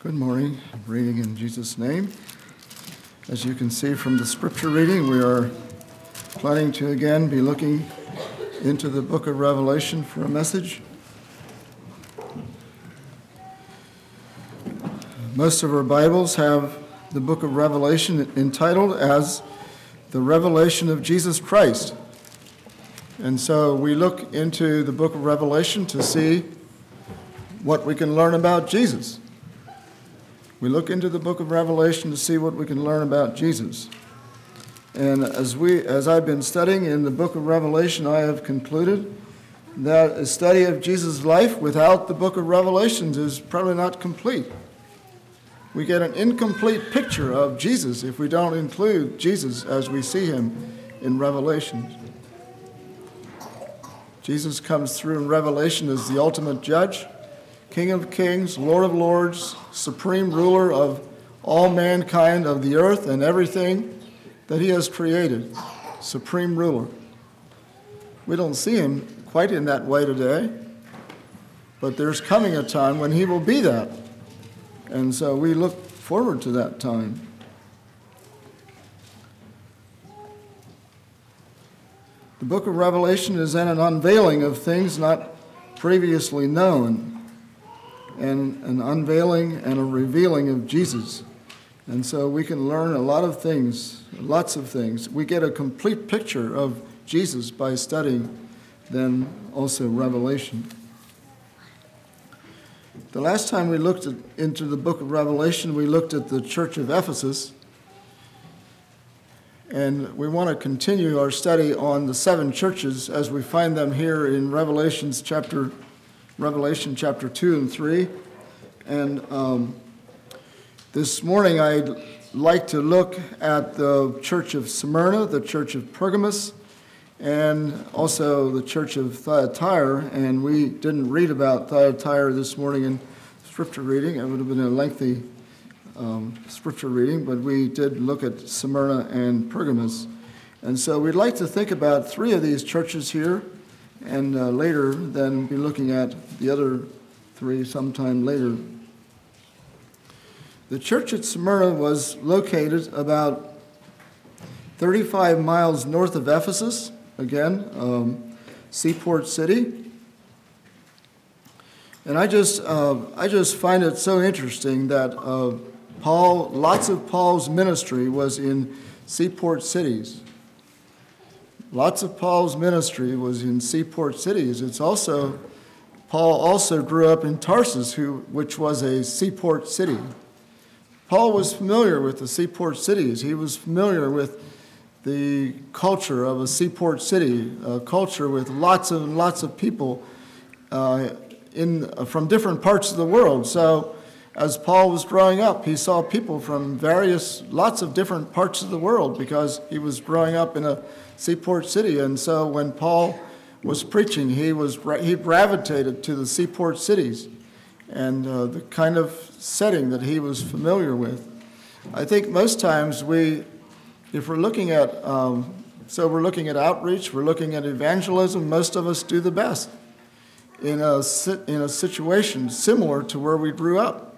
Good morning. I'm reading in Jesus' name. As you can see from the scripture reading, we are planning to again be looking into the book of Revelation for a message. Most of our Bibles have the book of Revelation entitled as the Revelation of Jesus Christ. And so we look into the book of Revelation to see what we can learn about Jesus. We look into the book of Revelation to see what we can learn about Jesus. And as, we, as I've been studying in the book of Revelation, I have concluded that a study of Jesus' life without the book of Revelations is probably not complete. We get an incomplete picture of Jesus if we don't include Jesus as we see him in Revelation. Jesus comes through in Revelation as the ultimate judge. King of kings, Lord of lords, supreme ruler of all mankind of the earth and everything that he has created, supreme ruler. We don't see him quite in that way today, but there's coming a time when he will be that. And so we look forward to that time. The book of Revelation is then an unveiling of things not previously known and an unveiling and a revealing of Jesus. And so we can learn a lot of things, lots of things. We get a complete picture of Jesus by studying then also Revelation. The last time we looked at, into the book of Revelation, we looked at the church of Ephesus. And we want to continue our study on the seven churches as we find them here in Revelations chapter Revelation chapter 2 and 3. And um, this morning I'd like to look at the church of Smyrna, the church of Pergamos, and also the church of Thyatira. And we didn't read about Thyatira this morning in scripture reading, it would have been a lengthy um, scripture reading, but we did look at Smyrna and Pergamos. And so we'd like to think about three of these churches here and uh, later then be looking at the other three sometime later. The church at Smyrna was located about 35 miles north of Ephesus, again, um, seaport city. And I just, uh, I just find it so interesting that uh, Paul, lots of Paul's ministry was in seaport cities. Lots of Paul's ministry was in seaport cities. It's also, Paul also grew up in Tarsus, who, which was a seaport city. Paul was familiar with the seaport cities. He was familiar with the culture of a seaport city, a culture with lots and lots of people uh, in, from different parts of the world. So, as Paul was growing up, he saw people from various, lots of different parts of the world because he was growing up in a seaport city. And so when Paul was preaching, he, was, he gravitated to the seaport cities and uh, the kind of setting that he was familiar with. I think most times we, if we're looking at, um, so we're looking at outreach, we're looking at evangelism, most of us do the best in a, in a situation similar to where we grew up.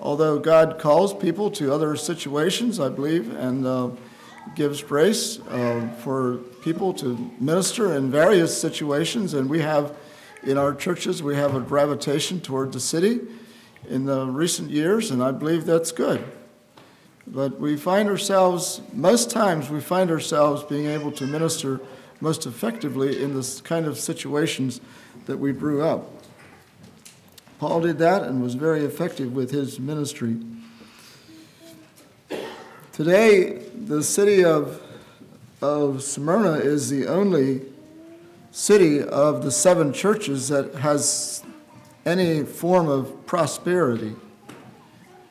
Although God calls people to other situations, I believe, and uh, gives grace uh, for people to minister in various situations, and we have in our churches we have a gravitation toward the city in the recent years, and I believe that's good. But we find ourselves, most times, we find ourselves being able to minister most effectively in this kind of situations that we grew up. Paul did that and was very effective with his ministry. Today, the city of, of Smyrna is the only city of the seven churches that has any form of prosperity.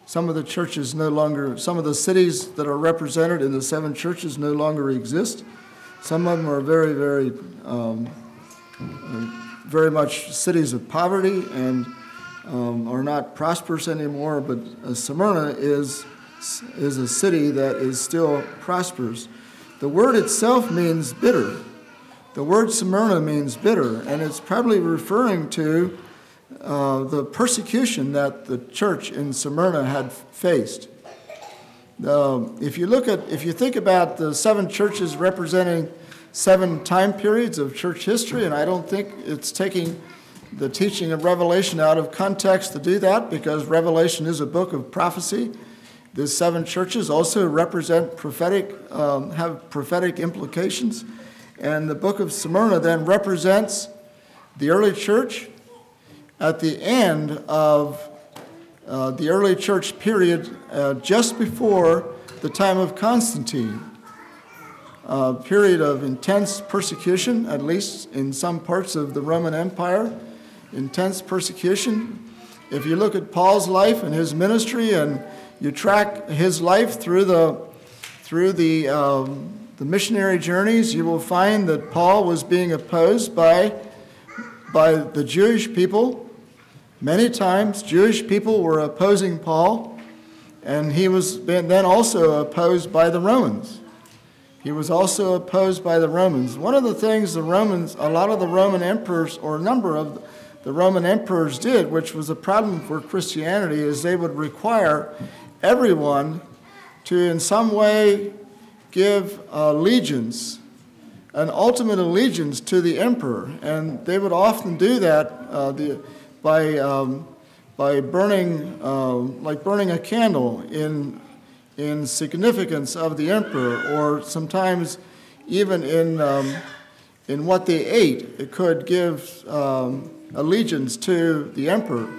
Some of the churches no longer, some of the cities that are represented in the seven churches no longer exist. Some of them are very, very, um, very much cities of poverty and um, are not prosperous anymore. But uh, Smyrna is is a city that is still prosperous. The word itself means bitter. The word Smyrna means bitter, and it's probably referring to uh, the persecution that the church in Smyrna had faced. Uh, if you look at, if you think about the seven churches representing seven time periods of church history, and I don't think it's taking the teaching of Revelation out of context to do that because Revelation is a book of prophecy. The seven churches also represent prophetic, um, have prophetic implications. And the book of Smyrna then represents the early church at the end of uh, the early church period, uh, just before the time of Constantine. A period of intense persecution, at least in some parts of the Roman Empire, intense persecution. If you look at Paul's life and his ministry, and you track his life through the through the um, the missionary journeys, you will find that Paul was being opposed by by the Jewish people. Many times, Jewish people were opposing Paul, and he was then also opposed by the Romans. He was also opposed by the Romans. One of the things the Romans, a lot of the Roman emperors, or a number of the Roman emperors did, which was a problem for Christianity, is they would require everyone to, in some way, give allegiance, an ultimate allegiance to the emperor. And they would often do that uh, the, by, um, by burning, uh, like burning a candle in, in significance of the emperor, or sometimes even in, um, in what they ate. It could give. Um, allegiance to the emperor.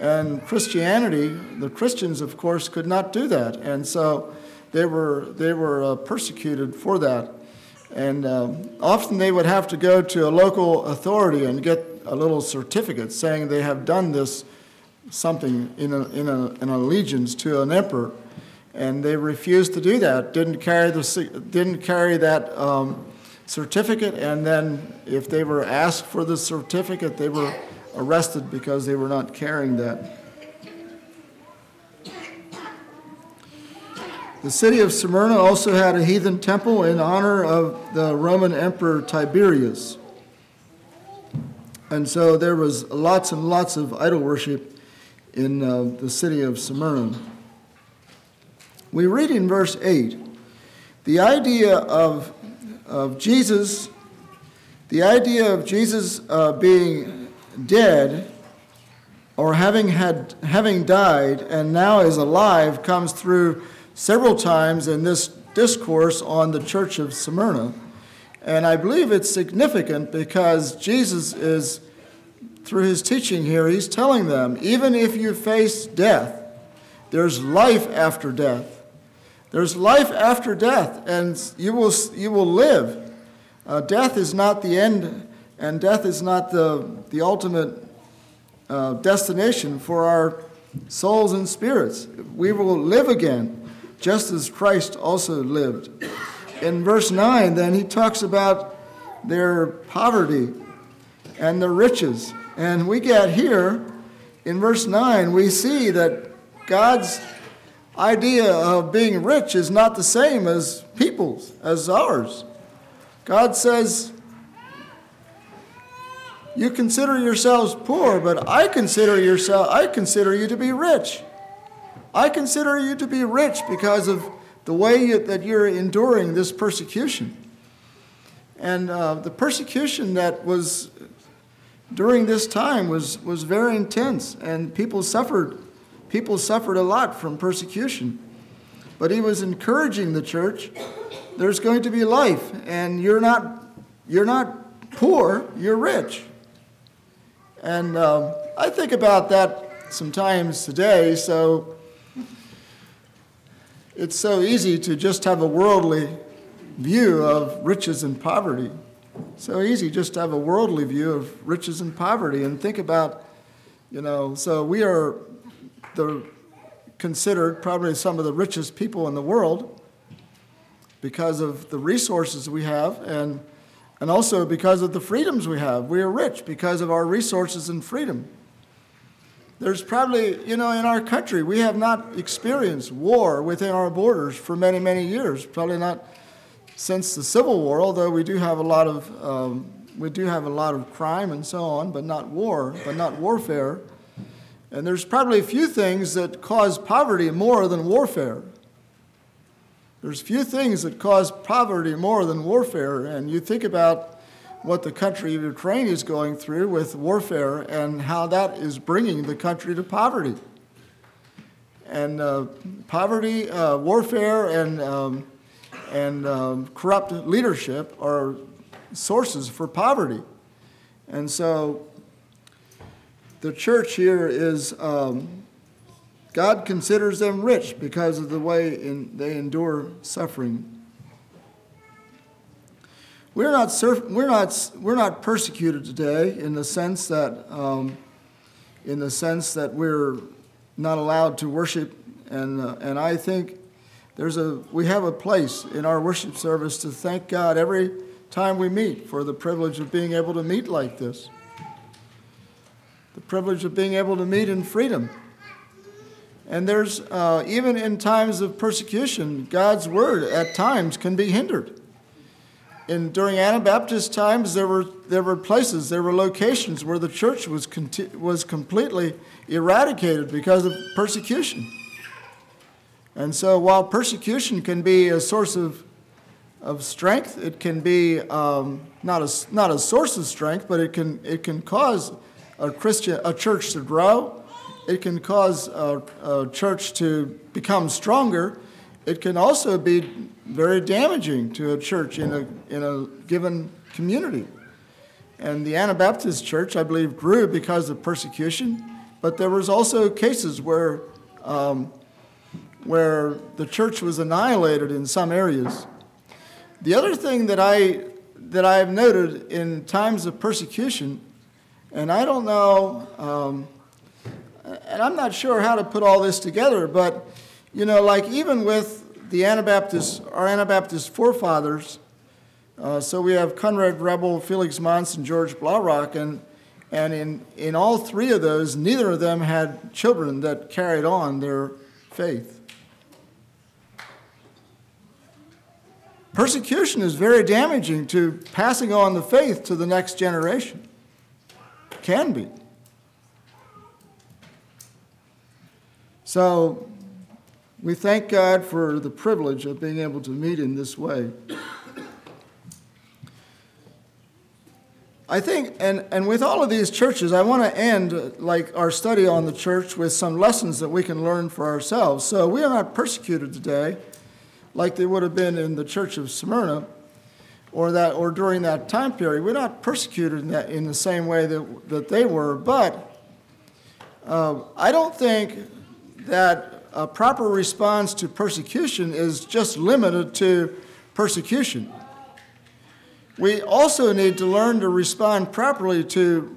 And Christianity, the Christians, of course, could not do that. And so they were, they were uh, persecuted for that. And um, often they would have to go to a local authority and get a little certificate saying they have done this something in, a, in a, an allegiance to an emperor. And they refused to do that, didn't carry, the, didn't carry that um, certificate, and then if they were asked for the certificate, they were arrested because they were not carrying that. The city of Smyrna also had a heathen temple in honor of the Roman Emperor Tiberius. And so there was lots and lots of idol worship in uh, the city of Smyrna. We read in verse 8 the idea of of Jesus, the idea of Jesus uh, being dead or having, had, having died and now is alive comes through several times in this discourse on the church of Smyrna. And I believe it's significant because Jesus is, through his teaching here, he's telling them even if you face death, there's life after death. There's life after death, and you will, you will live. Uh, death is not the end, and death is not the, the ultimate uh, destination for our souls and spirits. We will live again, just as Christ also lived. In verse 9, then, he talks about their poverty and their riches. And we get here, in verse 9, we see that God's idea of being rich is not the same as people's, as ours. God says, You consider yourselves poor, but I consider yourself I consider you to be rich. I consider you to be rich because of the way you, that you're enduring this persecution. And uh, the persecution that was during this time was, was very intense, and people suffered people suffered a lot from persecution. But he was encouraging the church there's going to be life, and you're not, you're not poor, you're rich. And um, I think about that sometimes today, so it's so easy to just have a worldly view of riches and poverty. So easy just to have a worldly view of riches and poverty and think about, you know, so we are the considered probably some of the richest people in the world because of the resources we have and and also because of the freedoms we have. We are rich because of our resources and freedom. There's probably, you know, in our country, we have not experienced war within our borders for many, many years. Probably not since the Civil War, although we do have a lot of um, we do have a lot of crime and so on, but not war, but not warfare. And there's probably a few things that cause poverty more than warfare. There's few things that cause poverty more than warfare. And you think about what the country of Ukraine is going through with warfare and how that is bringing the country to poverty. And uh, poverty, uh, warfare, and, um, and um, corrupt leadership are sources for poverty. And so the church here is um, God considers them rich because of the way in, they endure suffering. We're not, surf, we're, not, we're not persecuted today in the sense that, um, in the sense that we're not allowed to worship, and, uh, and I think there's a, we have a place in our worship service to thank God every time we meet for the privilege of being able to meet like this, privilege of being able to meet in freedom and there's, uh, even in times of persecution, God's word at times can be hindered. And during Anabaptist times, there were, there were places, there were locations where the church was, conti- was completely eradicated because of persecution. And so, while persecution can be a source of, of strength, it can be um, not, a, not a source of strength, but it can, it can cause a Christian, a church to grow it can cause a, a church to become stronger. It can also be very damaging to a church in a, in a given community. And the Anabaptist church, I believe, grew because of persecution, but there was also cases where, um, where the church was annihilated in some areas. The other thing that I, that I have noted in times of persecution, and I don't know um, and I'm not sure how to put all this together, but you know, like even with the Anabaptist, our Anabaptist forefathers, uh, so we have Conrad Grebel, Felix Manz, and George Blaurock, and and in, in all three of those, neither of them had children that carried on their faith. Persecution is very damaging to passing on the faith to the next generation. Can be. So we thank God for the privilege of being able to meet in this way. I think, and, and with all of these churches, I want to end like our study on the church with some lessons that we can learn for ourselves. So we are not persecuted today like they would have been in the church of Smyrna or that or during that time period. We're not persecuted in, that, in the same way that, that they were, but uh, I don't think that a proper response to persecution is just limited to persecution. We also need to learn to respond properly to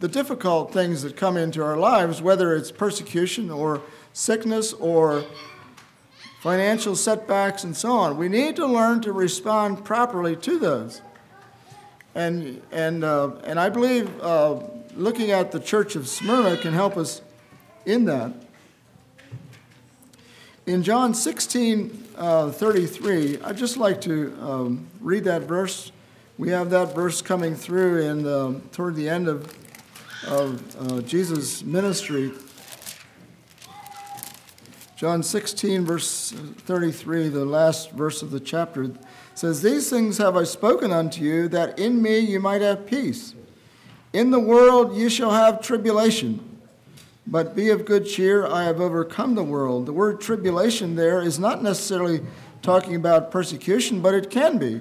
the difficult things that come into our lives, whether it's persecution or sickness or financial setbacks and so on. We need to learn to respond properly to those. And, and, uh, and I believe uh, looking at the church of Smyrna can help us in that. In John 16 uh, 33, I'd just like to um, read that verse. We have that verse coming through in, uh, toward the end of, of uh, Jesus' ministry. John 16, verse 33, the last verse of the chapter, says, These things have I spoken unto you, that in me you might have peace. In the world you shall have tribulation. But be of good cheer, I have overcome the world. The word tribulation there is not necessarily talking about persecution, but it can be.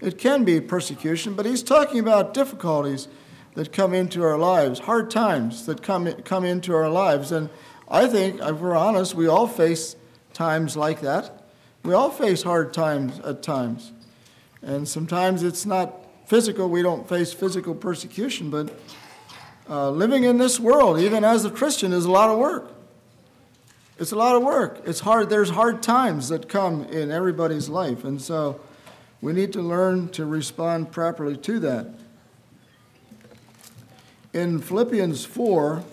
It can be persecution, but he's talking about difficulties that come into our lives, hard times that come, come into our lives. And I think, if we're honest, we all face times like that. We all face hard times at times. And sometimes it's not physical, we don't face physical persecution, but uh, living in this world, even as a Christian, is a lot of work. It's a lot of work. It's hard. There's hard times that come in everybody's life. And so we need to learn to respond properly to that. In Philippians 4,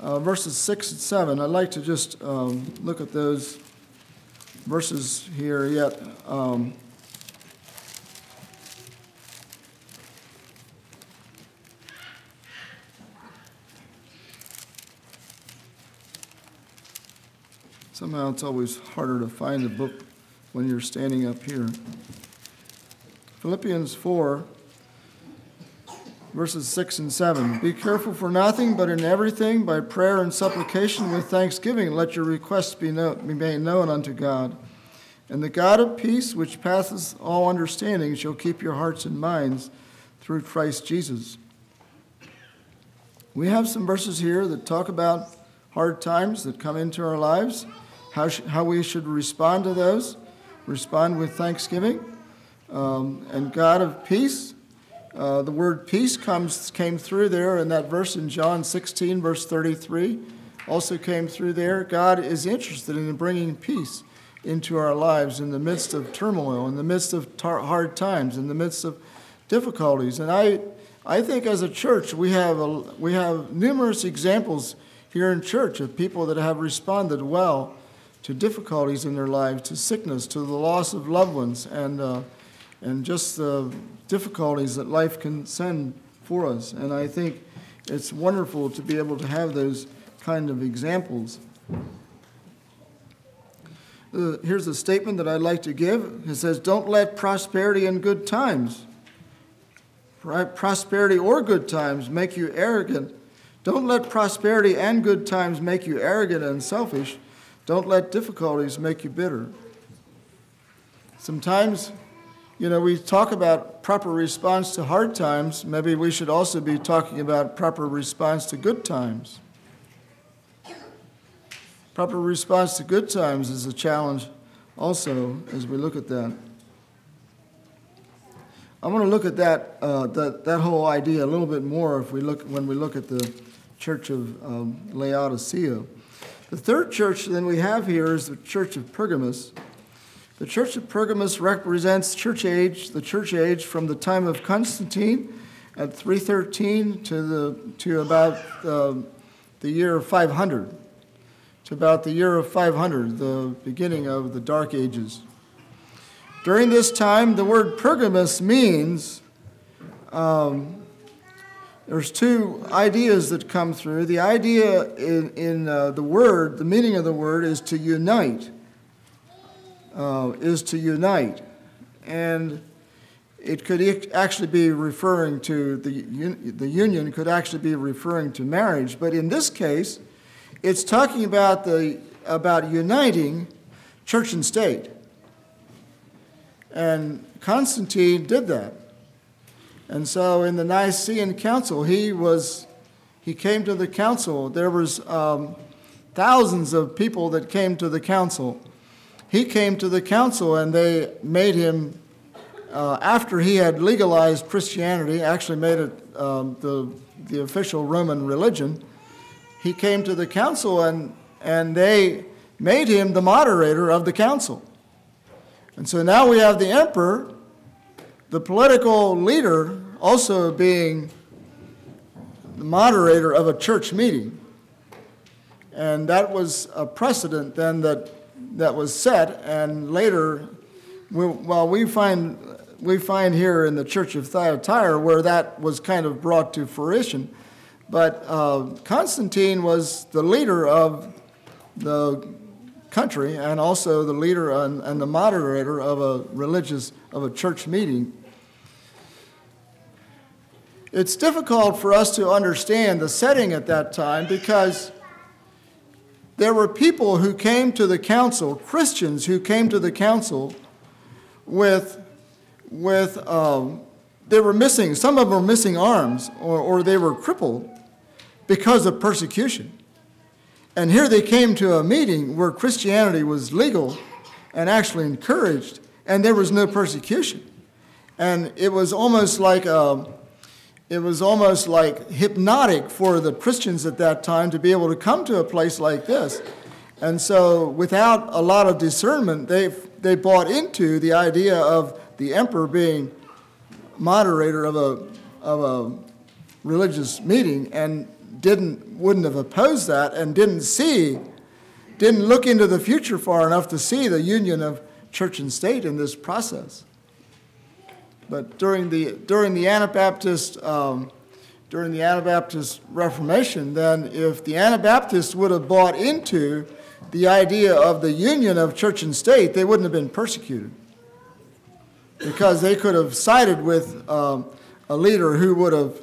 uh, verses 6 and 7. I'd like to just um, look at those verses here yet. Um, somehow it's always harder to find the book when you're standing up here. Philippians 4 verses 6 and 7. Be careful for nothing, but in everything, by prayer and supplication with thanksgiving, let your requests be, know, be made known unto God. And the God of peace, which passeth all understanding, shall keep your hearts and minds through Christ Jesus. We have some verses here that talk about hard times that come into our lives, how, sh- how we should respond to those, respond with thanksgiving. Um, and God of peace, uh, the word peace comes came through there in that verse in John 16, verse 33, also came through there. God is interested in bringing peace into our lives in the midst of turmoil, in the midst of tar- hard times, in the midst of difficulties. And I, I think as a church, we have, a, we have numerous examples here in church of people that have responded well to difficulties in their lives, to sickness, to the loss of loved ones, and, uh, and just the difficulties that life can send for us. And I think it's wonderful to be able to have those kind of examples. Uh, here's a statement that I'd like to give. It says, Don't let prosperity and good times, prosperity or good times, make you arrogant. Don't let prosperity and good times make you arrogant and selfish. Don't let difficulties make you bitter. Sometimes you know, we talk about proper response to hard times. Maybe we should also be talking about proper response to good times. Proper response to good times is a challenge also as we look at that. I want to look at that, uh, that, that whole idea a little bit more if we look, when we look at the church of um, Laodicea. The third church that we have here is the church of Pergamos. The church of Pergamos represents church age, the church age from the time of Constantine at 313 to, the, to about uh, the year 500, to about the year of 500, the beginning of the Dark Ages. During this time, the word Pergamos means um, there's two ideas that come through. The idea in, in uh, the word, the meaning of the word, is to unite uh, is to unite. And it could actually be referring to the, the union, could actually be referring to marriage. But in this case, it's talking about, the, about uniting church and state. And Constantine did that. And so in the Nicene Council, he was he came to the council. There was um, thousands of people that came to the council he came to the council and they made him, uh, after he had legalized Christianity, actually made it um, the, the official Roman religion, he came to the council and, and they made him the moderator of the council. And so now we have the emperor, the political leader, also being the moderator of a church meeting. And that was a precedent then that that was set, and later, we, well, we find we find here in the Church of Thyatira where that was kind of brought to fruition. But uh, Constantine was the leader of the country and also the leader and, and the moderator of a religious of a church meeting. It's difficult for us to understand the setting at that time because there were people who came to the council, Christians who came to the council with, with um, they were missing, some of them were missing arms or, or they were crippled because of persecution. And here they came to a meeting where Christianity was legal and actually encouraged, and there was no persecution. And it was almost like a, um, it was almost like hypnotic for the Christians at that time to be able to come to a place like this. And so, without a lot of discernment, they, they bought into the idea of the emperor being moderator of a, of a religious meeting and didn't, wouldn't have opposed that and didn't see, didn't look into the future far enough to see the union of church and state in this process. But during the, during the Anabaptist um, during the Anabaptist Reformation, then if the Anabaptists would have bought into the idea of the union of church and state, they wouldn't have been persecuted. Because they could have sided with um, a leader who would have,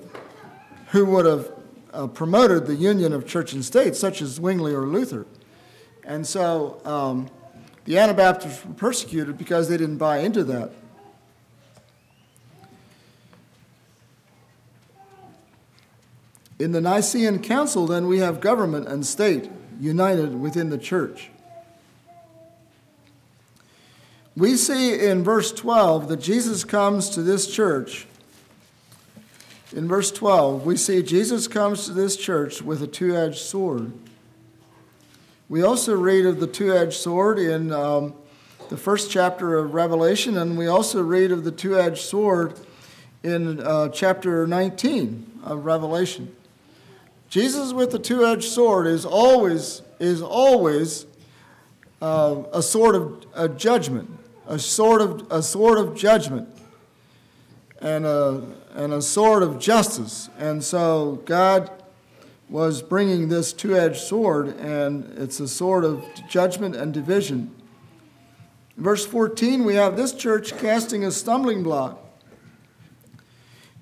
who would have uh, promoted the union of church and state, such as Zwingli or Luther. And so um, the Anabaptists were persecuted because they didn't buy into that. In the Nicene Council, then, we have government and state united within the church. We see in verse 12 that Jesus comes to this church. In verse 12, we see Jesus comes to this church with a two edged sword. We also read of the two edged sword in um, the first chapter of Revelation, and we also read of the two edged sword in uh, chapter 19 of Revelation. Jesus with the two-edged sword is always is always uh, a sword of a judgment, a sword of a sword of judgment, and a and a sword of justice. And so God was bringing this two-edged sword, and it's a sword of judgment and division. In verse 14, we have this church casting a stumbling block.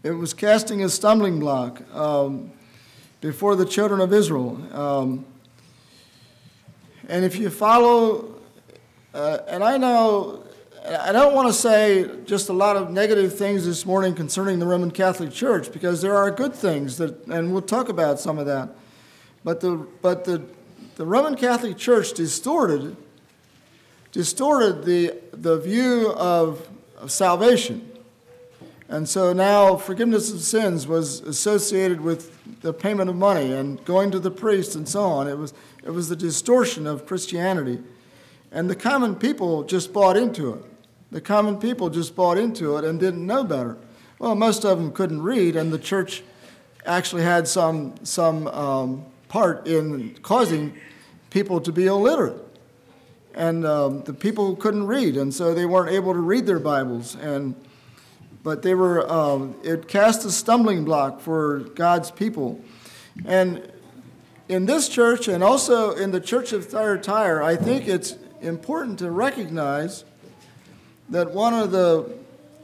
It was casting a stumbling block. Um, before the children of Israel. Um, and if you follow, uh, and I know, I don't want to say just a lot of negative things this morning concerning the Roman Catholic Church because there are good things that, and we'll talk about some of that. But the, but the, the Roman Catholic Church distorted, distorted the, the view of, of salvation. And so now forgiveness of sins was associated with the payment of money and going to the priest and so on. It was, it was the distortion of Christianity. And the common people just bought into it. The common people just bought into it and didn't know better. Well, most of them couldn't read, and the church actually had some, some um, part in causing people to be illiterate. And um, the people couldn't read, and so they weren't able to read their Bibles. And but they were um, it cast a stumbling block for God's people. And in this church and also in the church of Thyatira, I think it's important to recognize that one of the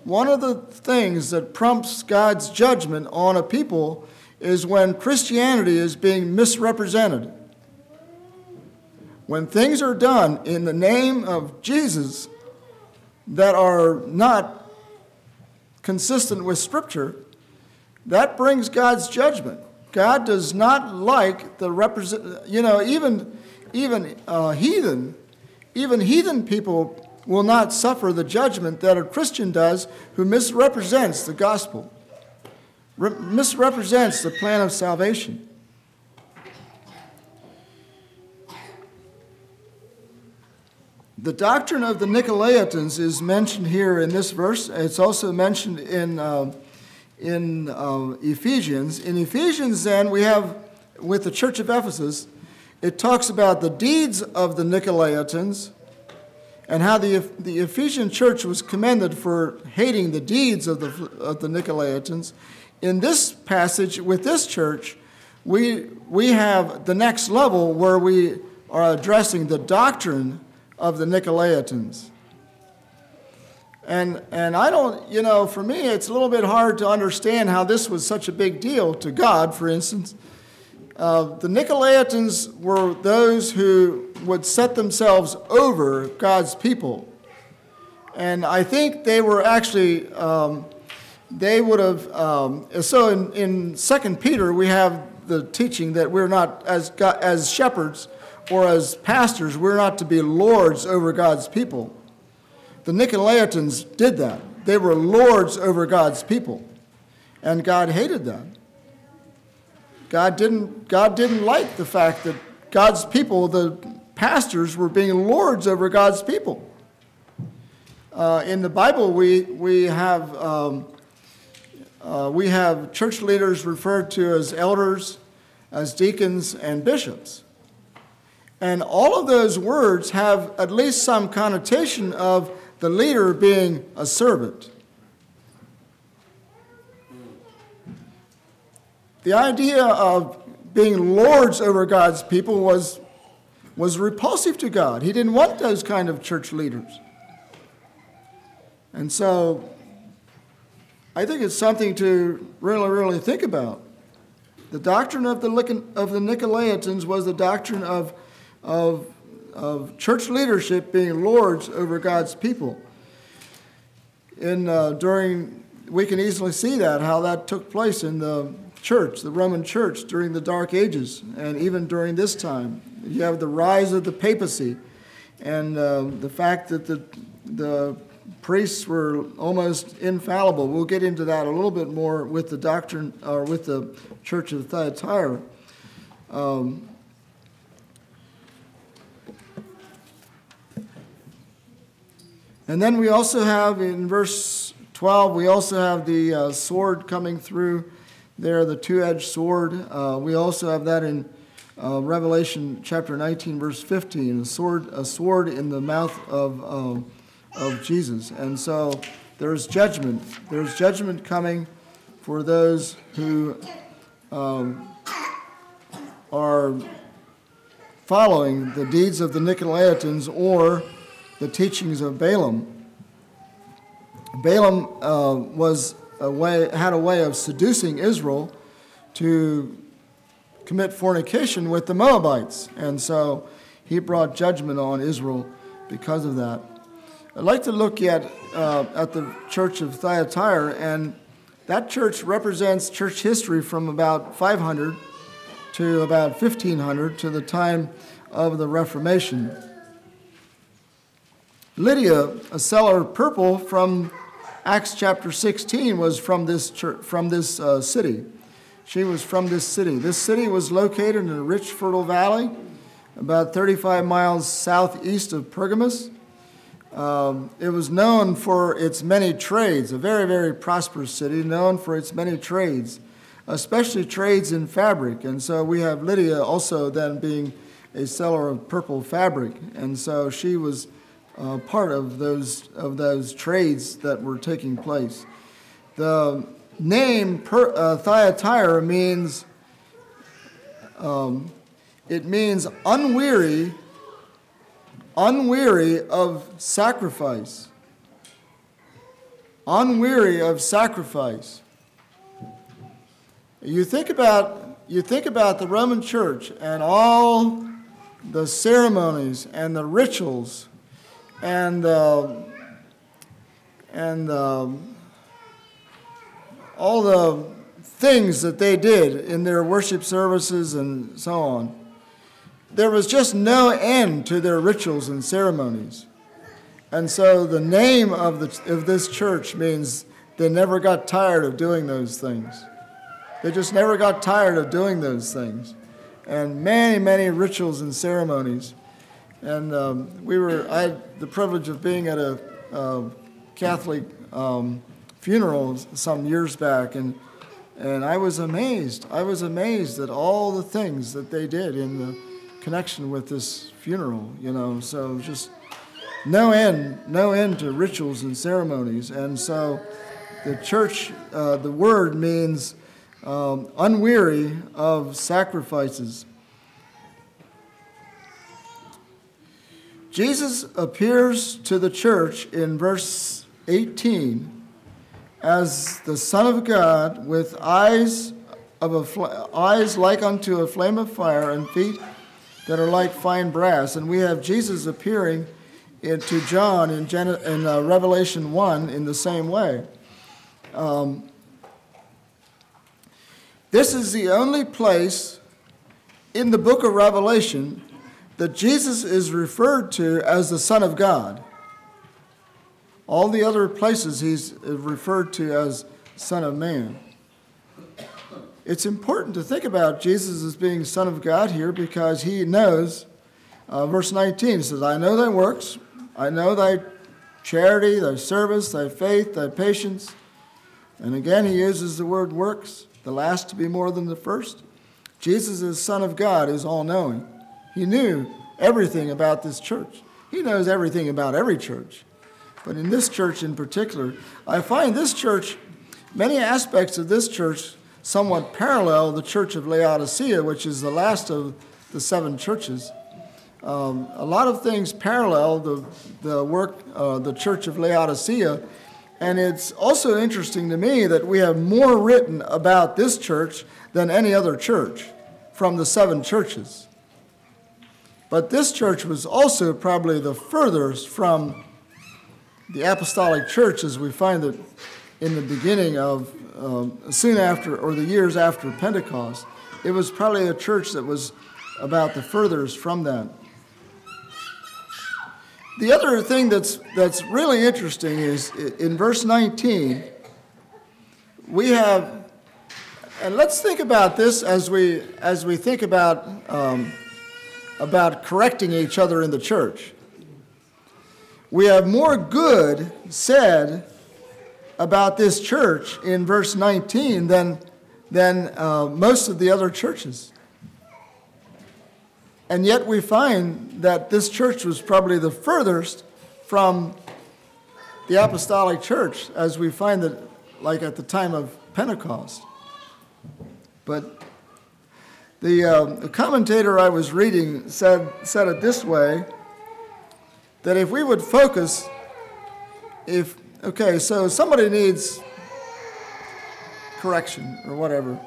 one of the things that prompts God's judgment on a people is when Christianity is being misrepresented. When things are done in the name of Jesus that are not consistent with Scripture, that brings God's judgment. God does not like the represent, you know, even, even uh, heathen, even heathen people will not suffer the judgment that a Christian does who misrepresents the gospel, re- misrepresents the plan of salvation. The doctrine of the Nicolaitans is mentioned here in this verse. It's also mentioned in, uh, in uh, Ephesians. In Ephesians, then, we have, with the church of Ephesus, it talks about the deeds of the Nicolaitans and how the, the Ephesian church was commended for hating the deeds of the, of the Nicolaitans. In this passage, with this church, we, we have the next level where we are addressing the doctrine of the Nicolaitans. And, and I don't, you know, for me, it's a little bit hard to understand how this was such a big deal to God, for instance. Uh, the Nicolaitans were those who would set themselves over God's people. And I think they were actually, um, they would have, um, so in, in 2 Peter, we have the teaching that we're not, as, as shepherds, or as pastors, we're not to be lords over God's people. The Nicolaitans did that. They were lords over God's people. And God hated that. God didn't, God didn't like the fact that God's people, the pastors, were being lords over God's people. Uh, in the Bible, we, we, have, um, uh, we have church leaders referred to as elders, as deacons, and bishops. And all of those words have at least some connotation of the leader being a servant. the idea of being lords over God's people was, was repulsive to God. He didn't want those kind of church leaders. And so I think it's something to really, really think about. The doctrine of the, of the Nicolaitans was the doctrine of, of, of church leadership being lords over God's people. In, uh, during, we can easily see that, how that took place in the church, the Roman church, during the Dark Ages, and even during this time. You have the rise of the papacy, and uh, the fact that the, the priests were almost infallible. We'll get into that a little bit more with the doctrine, or with the Church of Thyatira. Um, and then we also have in verse 12, we also have the uh, sword coming through there, the two edged sword. Uh, we also have that in uh, Revelation chapter 19, verse 15, a sword, a sword in the mouth of, um, of Jesus. And so there's judgment. There's judgment coming for those who um, are following the deeds of the Nicolaitans or the teachings of Balaam. Balaam uh, was a way, had a way of seducing Israel to commit fornication with the Moabites. And so he brought judgment on Israel because of that. I'd like to look at, uh, at the church of Thyatira, and that church represents church history from about 500 to about 1500 to the time of the Reformation. Lydia, a seller of purple from Acts chapter 16 was from this church, from this uh, city. She was from this city. This city was located in a rich, fertile valley, about 35 miles southeast of Pergamus. Um, it was known for its many trades, a very, very prosperous city, known for its many trades, especially trades in fabric. And so we have Lydia also then being a seller of purple fabric. And so she was uh, part of those, of those trades that were taking place. The name per, uh, Thyatira means um, it means unweary, unweary of sacrifice. Unweary of sacrifice. You think about you think about the Roman Church and all the ceremonies and the rituals and uh, and um, all the things that they did in their worship services and so on. There was just no end to their rituals and ceremonies. And so the name of, the, of this church means they never got tired of doing those things. They just never got tired of doing those things. And many, many rituals and ceremonies. And um, we were, I had the privilege of being at a uh, Catholic um, funeral some years back, and, and I was amazed. I was amazed at all the things that they did in the connection with this funeral, you know. So just no end, no end to rituals and ceremonies. And so the church, uh, the word means um, unweary of sacrifices. Jesus appears to the church in verse 18 as the Son of God with eyes of a fl- eyes like unto a flame of fire and feet that are like fine brass. And we have Jesus appearing in, to John in, Gen- in uh, Revelation 1 in the same way. Um, this is the only place in the book of Revelation that Jesus is referred to as the Son of God. All the other places he's referred to as Son of Man. It's important to think about Jesus as being Son of God here because he knows, uh, verse 19 says, I know thy works, I know thy charity, thy service, thy faith, thy patience. And again, he uses the word works, the last to be more than the first. Jesus, as Son of God, is all knowing. He knew everything about this church. He knows everything about every church. But in this church in particular, I find this church, many aspects of this church somewhat parallel the church of Laodicea, which is the last of the seven churches. Um, a lot of things parallel the, the work, uh, the church of Laodicea. And it's also interesting to me that we have more written about this church than any other church from the seven churches. But this church was also probably the furthest from the apostolic church as we find it in the beginning of um, soon after or the years after Pentecost. It was probably a church that was about the furthest from that. The other thing that's, that's really interesting is in verse 19, we have, and let's think about this as we, as we think about, um, about correcting each other in the church. We have more good said about this church in verse 19 than, than uh, most of the other churches. And yet we find that this church was probably the furthest from the apostolic church as we find it like at the time of Pentecost. But the, uh, commentator I was reading said, said it this way that if we would focus, if, okay, so somebody needs correction or whatever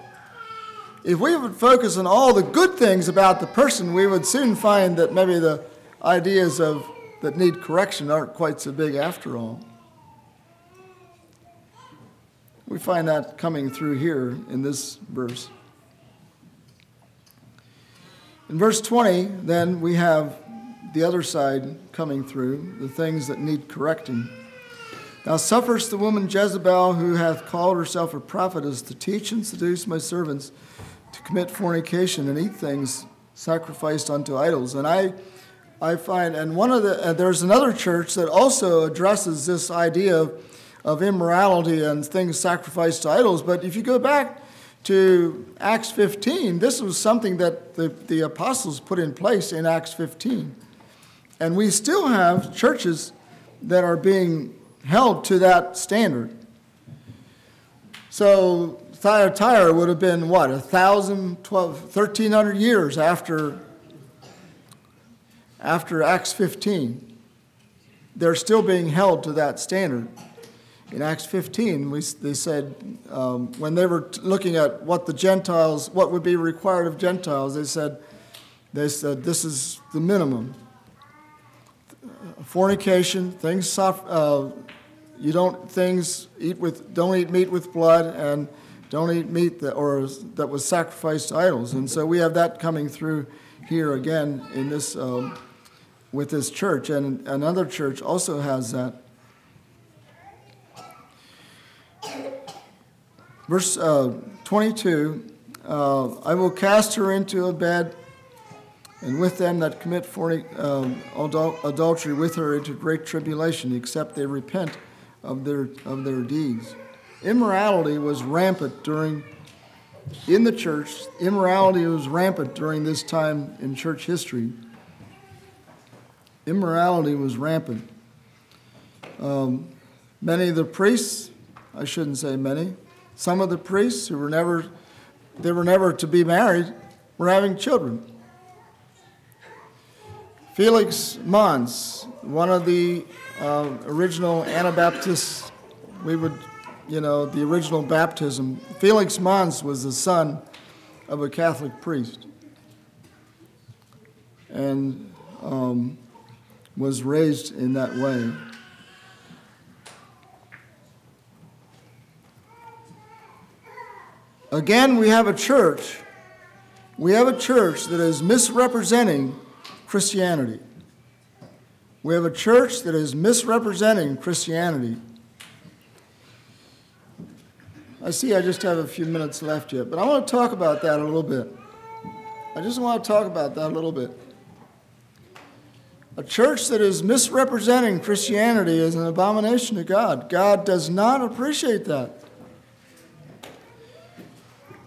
if we would focus on all the good things about the person, we would soon find that maybe the ideas of that need correction aren't quite so big after all. We find that coming through here in this verse. In verse 20, then we have the other side coming through, the things that need correcting. Thou sufferest the woman Jezebel, who hath called herself a prophetess, to teach and seduce my servants to commit fornication and eat things sacrificed unto idols. And I, I find, and one of the, uh, there's another church that also addresses this idea of, of immorality and things sacrificed to idols. But if you go back to Acts 15, this was something that the, the apostles put in place in Acts 15. And we still have churches that are being held to that standard. So Thyatira would have been what, 1,000, 1,300 years after, after Acts 15. They're still being held to that standard. In Acts 15, we, they said um, when they were looking at what the Gentiles, what would be required of Gentiles, they said, they said this is the minimum. Fornication, things, uh, you don't things eat with, don't eat meat with blood, and don't eat meat that, or that was sacrificed to idols. And so we have that coming through here again in this, um, with this church. And another church also has that. Verse uh, 22 uh, I will cast her into a bed, and with them that commit fornic- um, adul- adultery with her into great tribulation, except they repent of their, of their deeds. Immorality was rampant during, in the church, immorality was rampant during this time in church history. Immorality was rampant. Um, many of the priests, I shouldn't say many, some of the priests who were never, they were never to be married, were having children. Felix Manz, one of the uh, original Anabaptists, we would you know, the original baptism. Felix Manz was the son of a Catholic priest and um, was raised in that way. Again, we have a church. We have a church that is misrepresenting Christianity. We have a church that is misrepresenting Christianity. I see I just have a few minutes left yet, but I want to talk about that a little bit. I just want to talk about that a little bit. A church that is misrepresenting Christianity is an abomination to God. God does not appreciate that.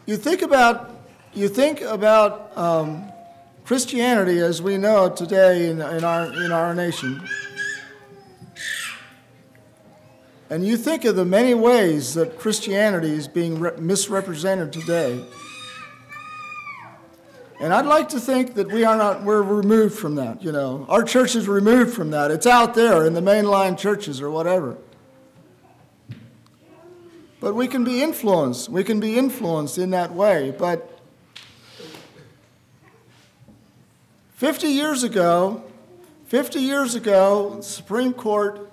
You think about, you think about um, Christianity as we know it today in, in, our, in our nation. and you think of the many ways that Christianity is being re- misrepresented today, and I'd like to think that we are not, we're removed from that, you know. Our church is removed from that. It's out there in the mainline churches or whatever. But we can be influenced. We can be influenced in that way. But 50 years ago, 50 years ago, Supreme Court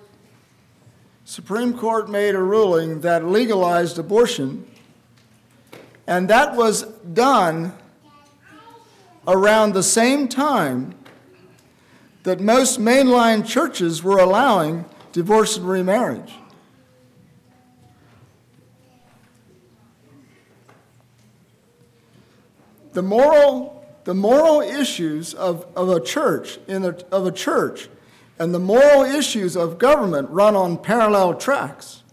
Supreme Court made a ruling that legalized abortion, and that was done around the same time that most mainline churches were allowing divorce and remarriage. The moral, the moral issues of, of a church, in a, of a church and the moral issues of government run on parallel tracks.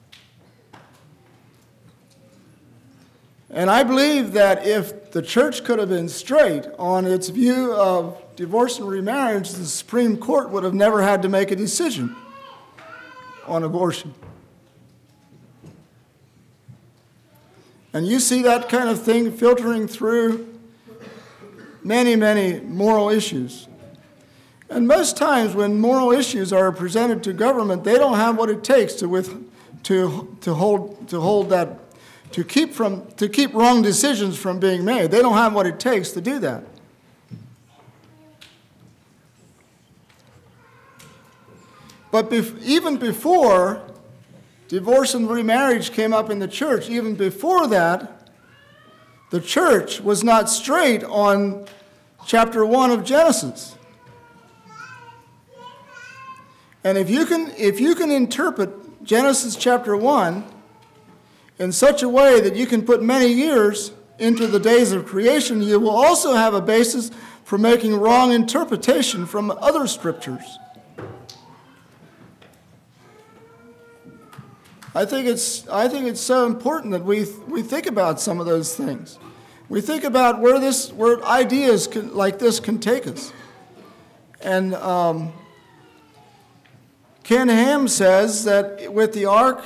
And I believe that if the church could have been straight on its view of divorce and remarriage, the Supreme Court would have never had to make a decision on abortion. And you see that kind of thing filtering through many, many moral issues. And most times, when moral issues are presented to government, they don't have what it takes to, with, to, to, hold, to hold that, to keep, from, to keep wrong decisions from being made. They don't have what it takes to do that. But bef- even before divorce and remarriage came up in the church, even before that, the church was not straight on chapter 1 of Genesis. And if you can, if you can interpret Genesis chapter 1 in such a way that you can put many years into the days of creation, you will also have a basis for making wrong interpretation from other scriptures. I think it's, I think it's so important that we, we think about some of those things. We think about where, this, where ideas can, like this can take us. And um, Ken Ham says that with the ark,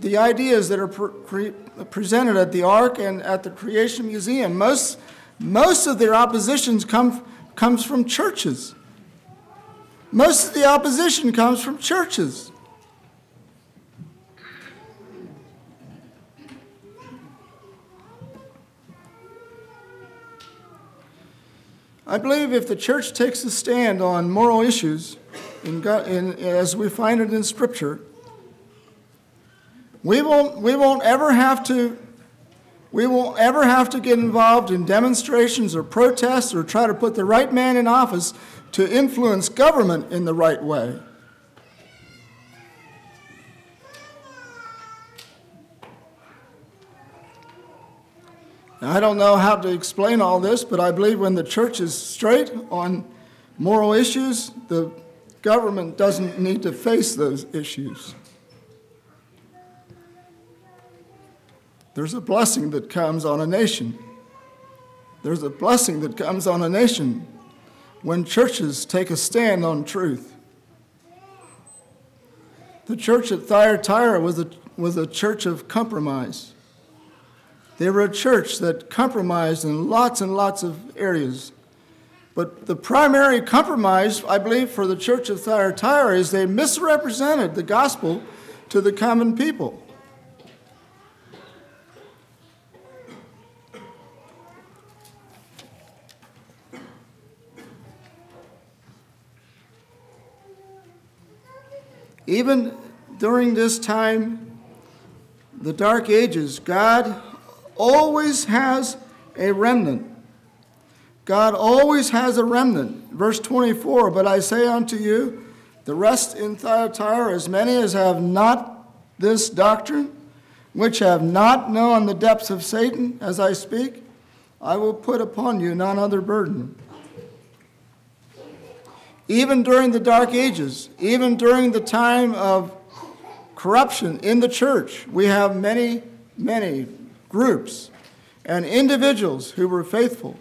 the ideas that are pre- presented at the ark and at the Creation Museum, most, most of their oppositions come, comes from churches. Most of the opposition comes from churches. I believe if the church takes a stand on moral issues, in God, in, as we find it in Scripture, we won't, we won't ever have to we won't ever have to get involved in demonstrations or protests or try to put the right man in office to influence government in the right way. Now, I don't know how to explain all this, but I believe when the church is straight on moral issues, the government doesn't need to face those issues. There's a blessing that comes on a nation. There's a blessing that comes on a nation when churches take a stand on truth. The church at Thyatira was a, was a church of compromise. They were a church that compromised in lots and lots of areas. But the primary compromise, I believe, for the church of Thyatira is they misrepresented the gospel to the common people. Even during this time, the Dark Ages, God always has a remnant God always has a remnant. Verse 24, but I say unto you, the rest in Thyatira, as many as have not this doctrine, which have not known the depths of Satan, as I speak, I will put upon you none other burden. Even during the Dark Ages, even during the time of corruption in the church, we have many, many groups and individuals who were faithful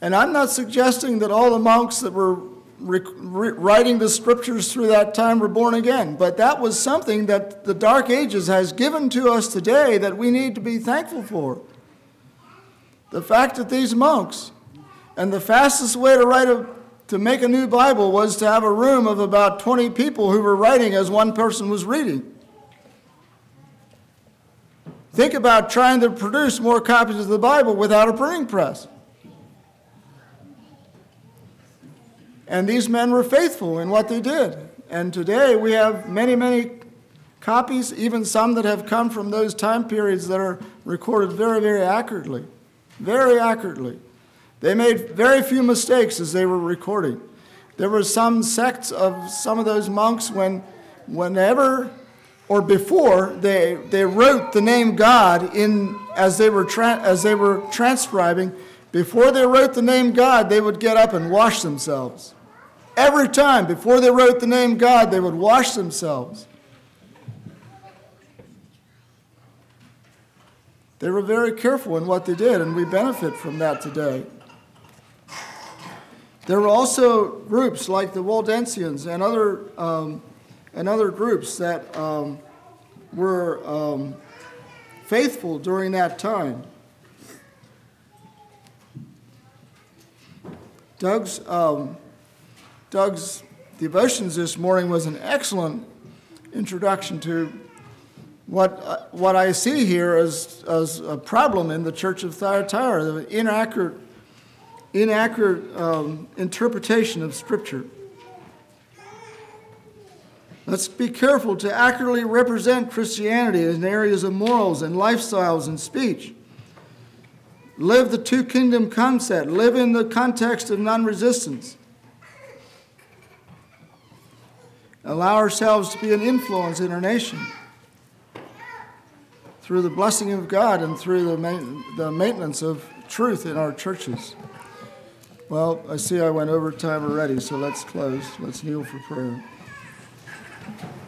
and I'm not suggesting that all the monks that were re- re- writing the scriptures through that time were born again. But that was something that the Dark Ages has given to us today that we need to be thankful for. The fact that these monks, and the fastest way to write a to make a new Bible was to have a room of about 20 people who were writing as one person was reading. Think about trying to produce more copies of the Bible without a printing press. And these men were faithful in what they did. And today we have many, many copies, even some that have come from those time periods that are recorded very, very accurately. Very accurately. They made very few mistakes as they were recording. There were some sects of some of those monks when, whenever or before they, they wrote the name God in as they were tra- as they were transcribing, before they wrote the name God, they would get up and wash themselves. Every time before they wrote the name God, they would wash themselves. They were very careful in what they did, and we benefit from that today. There were also groups like the Waldensians and other, um, and other groups that um, were um, faithful during that time. Doug's, um, Doug's devotions this morning was an excellent introduction to what, uh, what I see here as, as a problem in the Church of Thyatira, the inaccurate inaccurate um, interpretation of Scripture. Let's be careful to accurately represent Christianity in areas of morals and lifestyles and speech. Live the two kingdom concept, live in the context of non resistance. Allow ourselves to be an influence in our nation through the blessing of God and through the, the maintenance of truth in our churches. Well, I see I went over time already, so let's close. Let's kneel for prayer. Thank you.